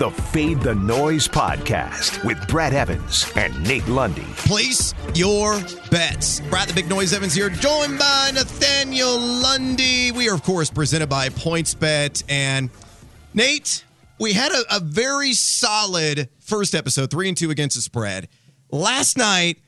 the Fade the Noise podcast with Brad Evans and Nate Lundy. Place your bets. Brad the Big Noise Evans here, joined by Nathaniel Lundy. We are, of course, presented by PointsBet. And Nate, we had a, a very solid first episode, three and two against the spread. Last night,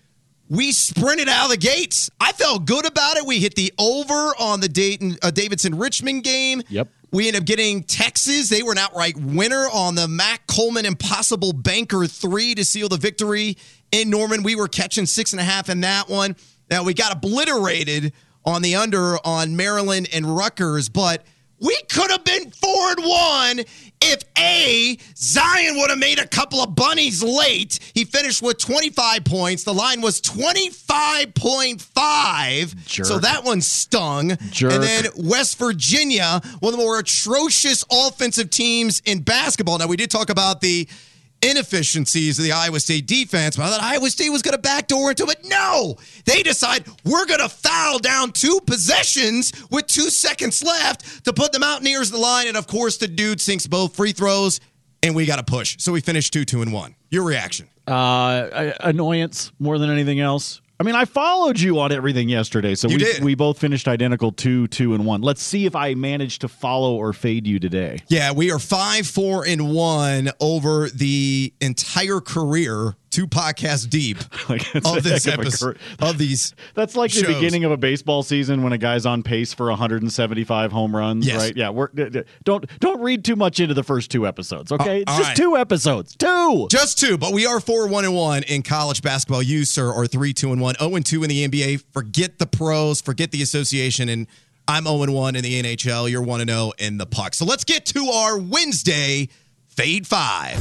we sprinted out of the gates. I felt good about it. We hit the over on the Dayton uh, Davidson Richmond game. Yep. We ended up getting Texas. They were an outright winner on the Matt Coleman Impossible Banker 3 to seal the victory in Norman. We were catching six and a half in that one. Now, we got obliterated on the under on Maryland and Rutgers, but we could have been four and one if A, Zion would have made a couple of bunnies late. He finished with 25 points. The line was 25.5. Jerk. So that one stung. Jerk. And then West Virginia, one of the more atrocious offensive teams in basketball. Now, we did talk about the inefficiencies of the Iowa State defense, but I thought Iowa State was going to backdoor into it. No, they decide we're going to foul down two possessions with two seconds left to put the Mountaineers in the line. And of course, the dude sinks both free throws, and we got to push. So we finished 2 2 and 1. Your reaction? Uh, annoyance more than anything else. I mean, I followed you on everything yesterday, so You we did. we both finished identical two, two, and one. Let's see if I managed to follow or fade you today. Yeah, we are five, four, and one over the entire career, two podcasts deep Like, of this heck of episode. Of these, That's like the beginning of a baseball season when a guy's on pace for 175 home runs, Yes. right? Yeah, we're, don't don't read too much into the first two episodes, okay? Uh, it's just right. two episodes, two. Just two, but we are four one and one in college basketball. You, sir, are three two and one, zero and two in the NBA. Forget the pros, forget the association, and I'm zero and one in the NHL. You're one and zero in the puck. So let's get to our Wednesday fade five.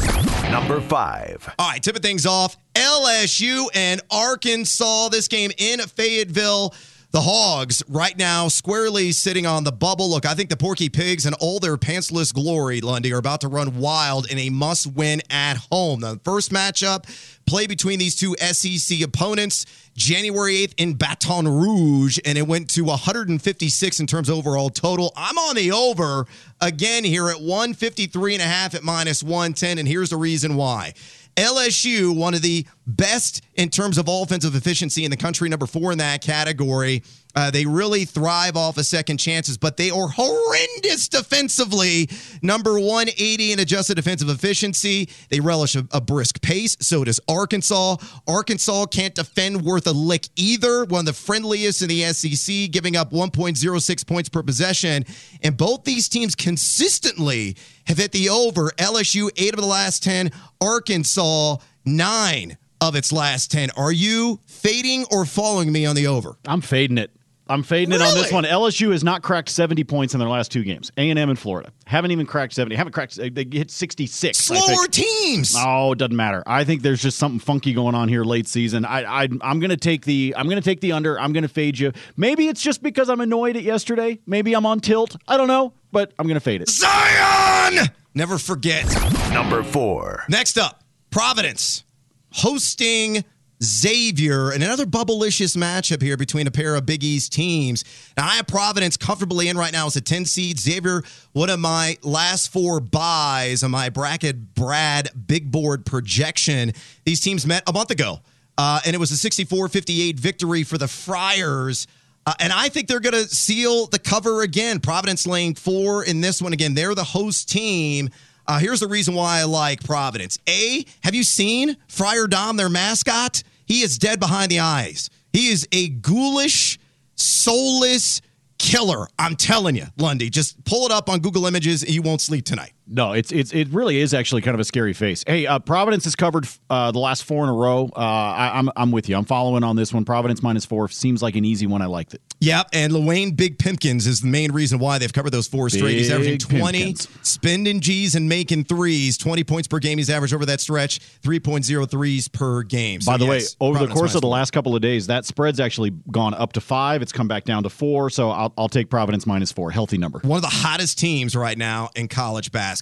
Number five. All right, tipping things off. LSU and Arkansas. This game in Fayetteville. The Hogs right now squarely sitting on the bubble. Look, I think the Porky Pigs and all their pantsless glory, Lundy, are about to run wild in a must win at home. The first matchup play between these two SEC opponents January 8th in Baton Rouge, and it went to 156 in terms of overall total. I'm on the over again here at 153 and a half at minus 110, and here's the reason why. LSU, one of the best in terms of offensive efficiency in the country, number four in that category. Uh, they really thrive off of second chances, but they are horrendous defensively. Number 180 in adjusted defensive efficiency. They relish a, a brisk pace. So does Arkansas. Arkansas can't defend worth a lick either. One of the friendliest in the SEC, giving up 1.06 points per possession. And both these teams consistently have hit the over. LSU, eight of the last 10. Arkansas, nine of its last 10. Are you fading or following me on the over? I'm fading it. I'm fading it on this one. LSU has not cracked 70 points in their last two games. A&M and Florida haven't even cracked 70. Haven't cracked. They hit 66. I. Slower teams. Oh, it doesn't matter. I think there's just something funky going on here late season. I, I I'm gonna take the I'm gonna take the under. I'm gonna fade you. Maybe it's just because I'm annoyed at yesterday. Maybe I'm on tilt. I don't know, but I'm gonna fade it. Zion! Never forget. Number four. Next up, Providence hosting Xavier and another bubblicious matchup here between a pair of Big East teams. Now, I have Providence comfortably in right now as a 10 seed. Xavier, one of my last four byes on my bracket Brad big board projection. These teams met a month ago, uh, and it was a 64 58 victory for the Friars. Uh, and I think they're going to seal the cover again. Providence laying four in this one again. They're the host team. Uh, here's the reason why I like Providence. A, have you seen Friar Dom, their mascot? He is dead behind the eyes. He is a ghoulish, soulless killer. I'm telling you, Lundy. Just pull it up on Google Images and you won't sleep tonight. No, it's it's it really is actually kind of a scary face. Hey, uh, Providence has covered uh, the last four in a row. Uh, I, I'm I'm with you. I'm following on this one. Providence minus four seems like an easy one. I liked it. Yep, and Luwane Big Pimpkins is the main reason why they've covered those four straight. He's averaging 20, Pimpkins. spending G's and making threes. 20 points per game he's averaged over that stretch, 3.0 threes per game. So By the yes, way, over the course of the last couple of days, that spread's actually gone up to five. It's come back down to four. So I'll, I'll take Providence minus four. Healthy number. One of the hottest teams right now in college basketball.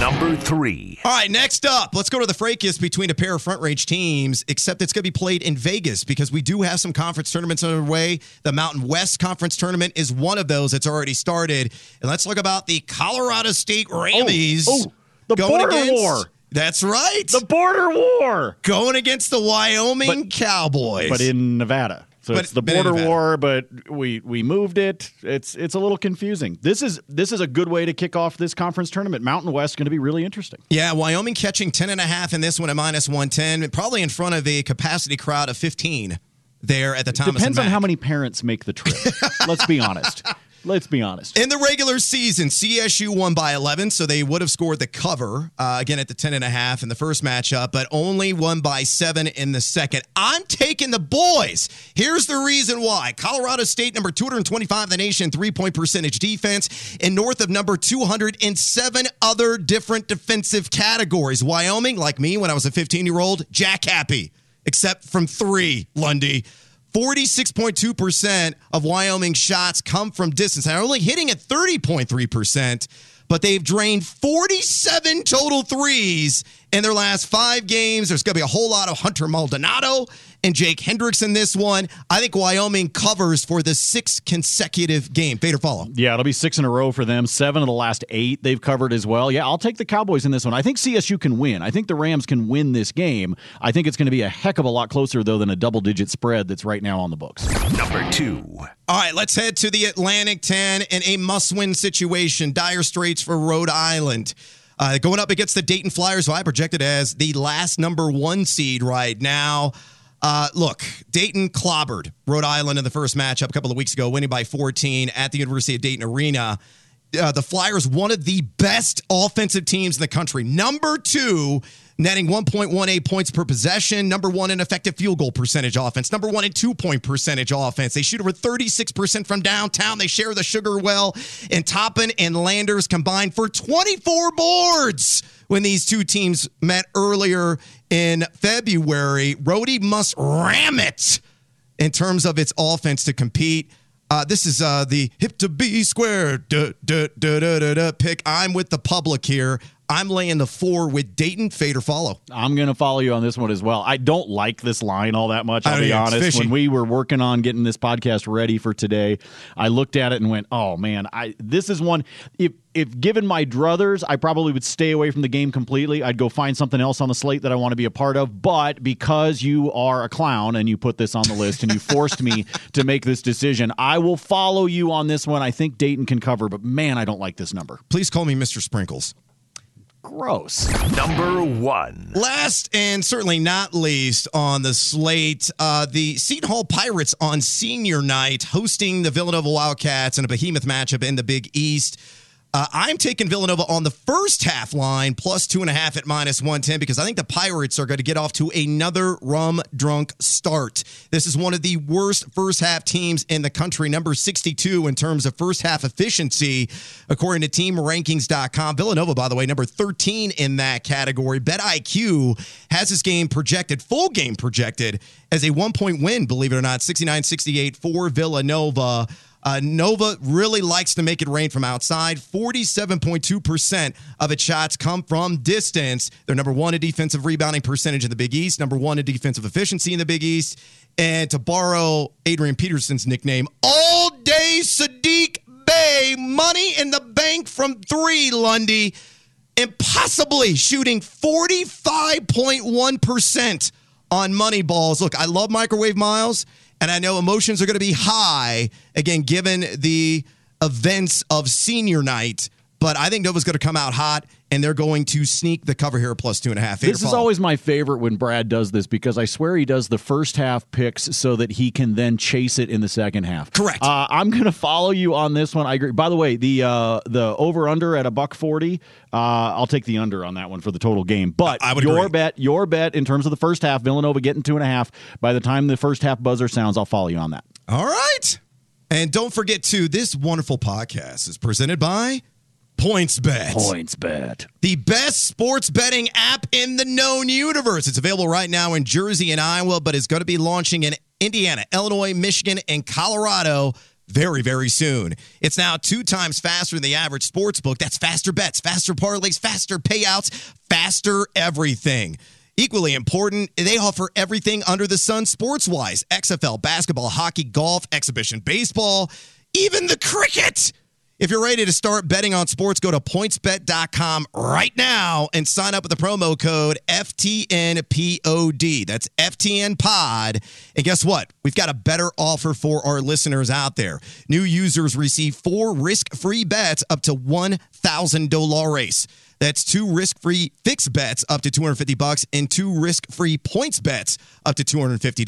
Number three. All right, next up, let's go to the fracas between a pair of front range teams, except it's going to be played in Vegas because we do have some conference tournaments underway. The Mountain West Conference Tournament is one of those that's already started. And let's look about the Colorado State oh, Rammies oh. The going border against, war. That's right. The border war. going against the Wyoming But- Cowboys. But in Nevada. So But- it's the border war, but we we moved it. It's it's a little confusing. This is this is a good way to kick off this conference tournament. Mountain West going to be really interesting. Yeah, Wyoming catching 10 and a half in this one at minus 110, probably in front of a capacity crowd of 15 there at the Thomas Depends on how many parents make the trip. Let's be honest. Let's be honest. In the regular season, CSU won by 11, so they would have scored the cover uh, again at the 10 and a half in the first matchup, but only won by seven in the second. I'm taking the boys. Here's the reason why. Colorado State, number 225 in the nation, three point percentage defense, and north of number 200 in seven other different defensive categories. Wyoming, like me when I was a 15 year old, jack happy, except from three, Lundy. 46.2% of Wyoming shots come from distance. They're only hitting at 30.3%, but they've drained 47 total threes in their last five games. There's going to be a whole lot of Hunter Maldonado and Jake Hendricks in this one. I think Wyoming covers for the sixth consecutive game. Fade or follow. Yeah, it'll be six in a row for them. Seven of the last eight they've covered as well. Yeah, I'll take the Cowboys in this one. I think CSU can win. I think the Rams can win this game. I think it's going to be a heck of a lot closer, though, than a double digit spread that's right now on the books. Number two. All right, let's head to the Atlantic 10 in a must win situation. Dire straits for Rhode Island. Uh, going up against the Dayton Flyers, who I projected as the last number one seed right now. Uh, look, Dayton clobbered Rhode Island in the first matchup a couple of weeks ago, winning by 14 at the University of Dayton Arena. Uh, the Flyers, one of the best offensive teams in the country. Number two, netting 1.18 points per possession. Number one in effective field goal percentage offense. Number one in two point percentage offense. They shoot over 36% from downtown. They share the sugar well. And Toppin and Landers combined for 24 boards when these two teams met earlier in February. Rhody must ram it in terms of its offense to compete. Uh, this is uh, the hip to be square duh, duh, duh, pick. I'm with the public here. I'm laying the four with Dayton. Fade or follow. I'm going to follow you on this one as well. I don't like this line all that much. I'll oh, be either. It's honest. When we were working on getting this podcast ready for today, I looked at it and went, "Oh man, I this is one. If if given my druthers, I probably would stay away from the game completely. I'd go find something else on the slate that I want to be a part of. But because you are a clown and you put this on the list and you forced me to make this decision, I will follow you on this one. I think Dayton can cover, but man, I don't like this number. Please call me Mr. Sprinkles. Gross. Number one. Last and certainly not least on the slate, uh, the Seton Hall Pirates on senior night hosting the Villanova Wildcats in a behemoth matchup in the Big East. Uh, I'm taking Villanova on the first half line plus two and a half at minus 110 because I think the Pirates are going to get off to another rum drunk start. This is one of the worst first half teams in the country, number 62 in terms of first half efficiency, according to teamrankings.com. Villanova, by the way, number 13 in that category. BetIQ has this game projected, full game projected, as a one point win, believe it or not, 69 68 for Villanova. Uh, Nova really likes to make it rain from outside. 47.2% of its shots come from distance. They're number one in defensive rebounding percentage in the Big East, number one in defensive efficiency in the Big East. And to borrow Adrian Peterson's nickname, all day Saddiq Bey, money in the bank from three, Lundy. Impossibly shooting 45.1% on money balls. Look, I love microwave Myles, and I know emotions are going to be high, again, given the events of senior night. But I think Nova's going to come out hot, and they're going to sneak the cover here at plus two and a half. This is follow? always my favorite when Brad does this because I swear he does the first half picks so that he can then chase it in the second half. Correct. Uh, I'm going to follow you on this one. I agree. By the way, the uh, the over under at a buck forty. Uh, I'll take the under on that one for the total game. But I would your agree. bet, your bet in terms of the first half, Villanova getting two and a half. By the time the first half buzzer sounds, I'll follow you on that. All right. And don't forget, too, this wonderful podcast is presented by Points Bet. Points bet. the best sports betting app in the known universe. It's available right now in Jersey and Iowa, but it's going to be launching in Indiana, Illinois, Michigan, and Colorado very, very soon. It's now two times faster than the average sports book. That's faster bets, faster parlays, faster payouts, faster everything. Equally important, they offer everything under the sun sports wise XFL, basketball, hockey, golf, exhibition baseball, even the cricket. If you're ready to start betting on sports, go to pointsbet.com right now and sign up with the promo code FTNPOD. That's FTN Pod. And guess what? We've got a better offer for our listeners out there. New users receive four risk free bets up to $1,000. That's two risk-free fixed bets up to 250 bucks and two risk-free points bets up to $250.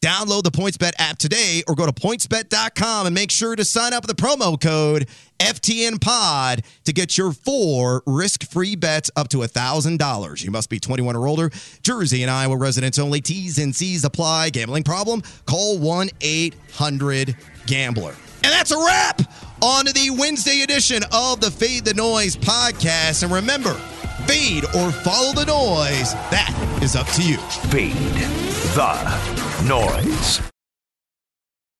Download the PointsBet app today or go to pointsbet.com and make sure to sign up with the promo code FTNPOD to get your four risk-free bets up to $1,000. You must be 21 or older. Jersey and Iowa residents only. T's and C's apply. Gambling problem? Call 1-800-GAMBLER. And that's a wrap on the Wednesday edition of the Fade the Noise podcast. And remember, fade or follow the noise. That is up to you. Fade the noise.